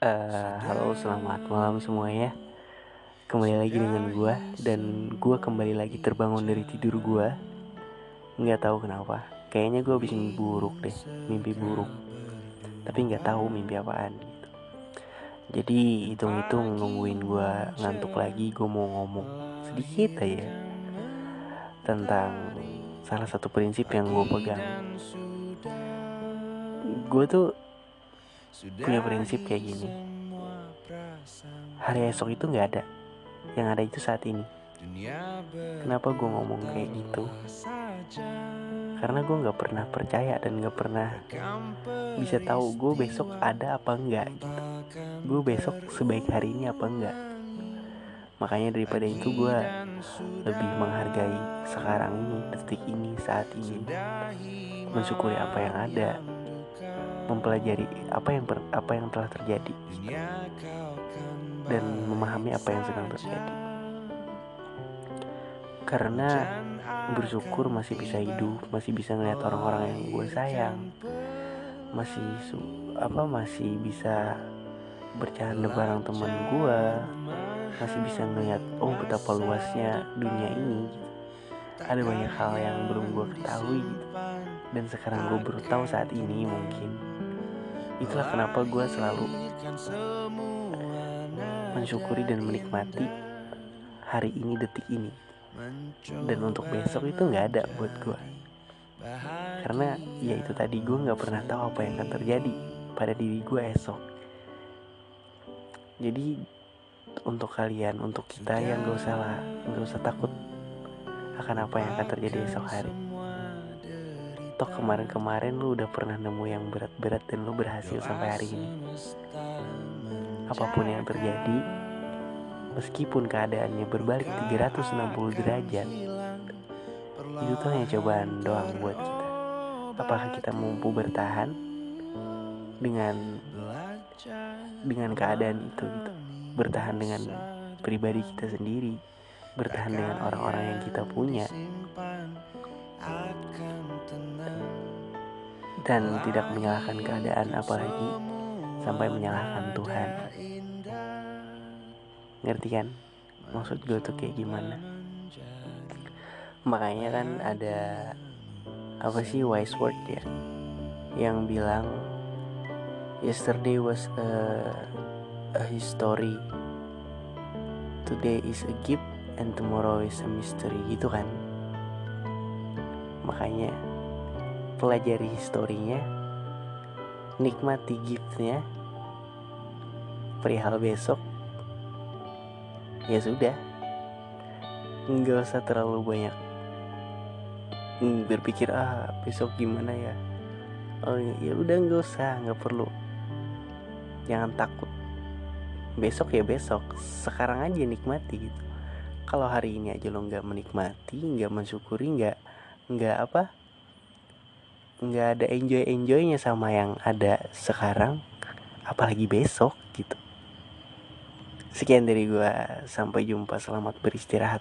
Uh, halo, selamat malam semuanya. Kembali lagi dengan gue dan gue kembali lagi terbangun dari tidur gue. Nggak tahu kenapa. Kayaknya gue habis mimpi buruk deh, mimpi buruk. Tapi nggak tahu mimpi apaan gitu. Jadi hitung-hitung nungguin gue ngantuk lagi, gue mau ngomong sedikit aja tentang salah satu prinsip yang gue pegang. Gue tuh punya prinsip kayak gini. hari esok itu nggak ada. Yang ada itu saat ini. Kenapa gue ngomong kayak gitu? karena gue nggak pernah percaya dan nggak pernah bisa tahu gue besok ada apa enggak gitu gue besok sebaik hari ini apa enggak makanya daripada itu gue lebih menghargai sekarang ini detik ini saat ini. mensyukuri apa yang ada mempelajari apa yang ber, apa yang telah terjadi. Dan memahami apa yang sedang terjadi. Karena bersyukur masih bisa hidup masih bisa ngeliat orang-orang yang gue sayang. Masih su apa masih bisa bercanda bareng teman gue. Masih bisa ngeliat oh betapa luasnya dunia ini. Ada banyak hal yang belum gue ketahui. Dan sekarang gue baru tahu saat ini mungkin itulah kenapa gue selalu mensyukuri dan menikmati hari ini detik ini. Dan untuk besok itu nggak ada buat gue karena ya itu tadi gue nggak pernah tahu apa yang akan terjadi pada diri gue esok. Jadi untuk kalian untuk kita yang gak usah lah gak usah takut akan apa yang akan terjadi esok hari toh kemarin-kemarin lu udah pernah nemu yang berat-berat dan lu berhasil sampai hari ini. apa pun yang terjadi meskipun keadaannya berbalik 360 derajat itu tuh hanya cobaan doang buat kita. apakah kita mampu bertahan dengan dengan keadaan itu gitu? Bertahan dengan pribadi kita sendiri bertahan dengan orang-orang yang kita punya dan tidak menyalahkan keadaan apalagi sampai menyalahkan Tuhan. Ngerti kan maksud gue tuh kayak gimana? Makanya kan ada apa sih wise word ya yang bilang yesterday was a, a history. Today is a gift and tomorrow is a mystery. Gitu kan? Makanya pelajari historinya nikmati giftnya perihal besok ya sudah. Nggak usah terlalu banyak berpikir ah besok gimana ya? Oh ya udah nggak usah nggak perlu. Jangan takut. Besok ya besok sekarang aja nikmati gitu. Kalau hari ini aja lo nggak menikmati nggak mensyukuri nggak nggak apa nggak ada enjoy enjoynya sama yang ada sekarang apalagi besok gitu. Sekian dari gua. Sampai jumpa. Selamat beristirahat